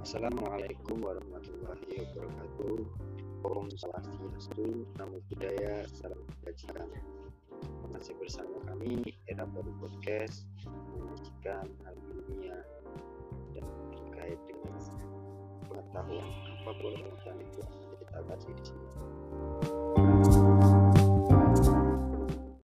Assalamualaikum warahmatullahi wabarakatuh. Om Swastiastu, Namo Buddhaya, Salam Kebajikan. Masih bersama kami Era Baru Podcast menyajikan hal dunia dan terkait dengan pengetahuan apa boleh itu kita bahas di sini.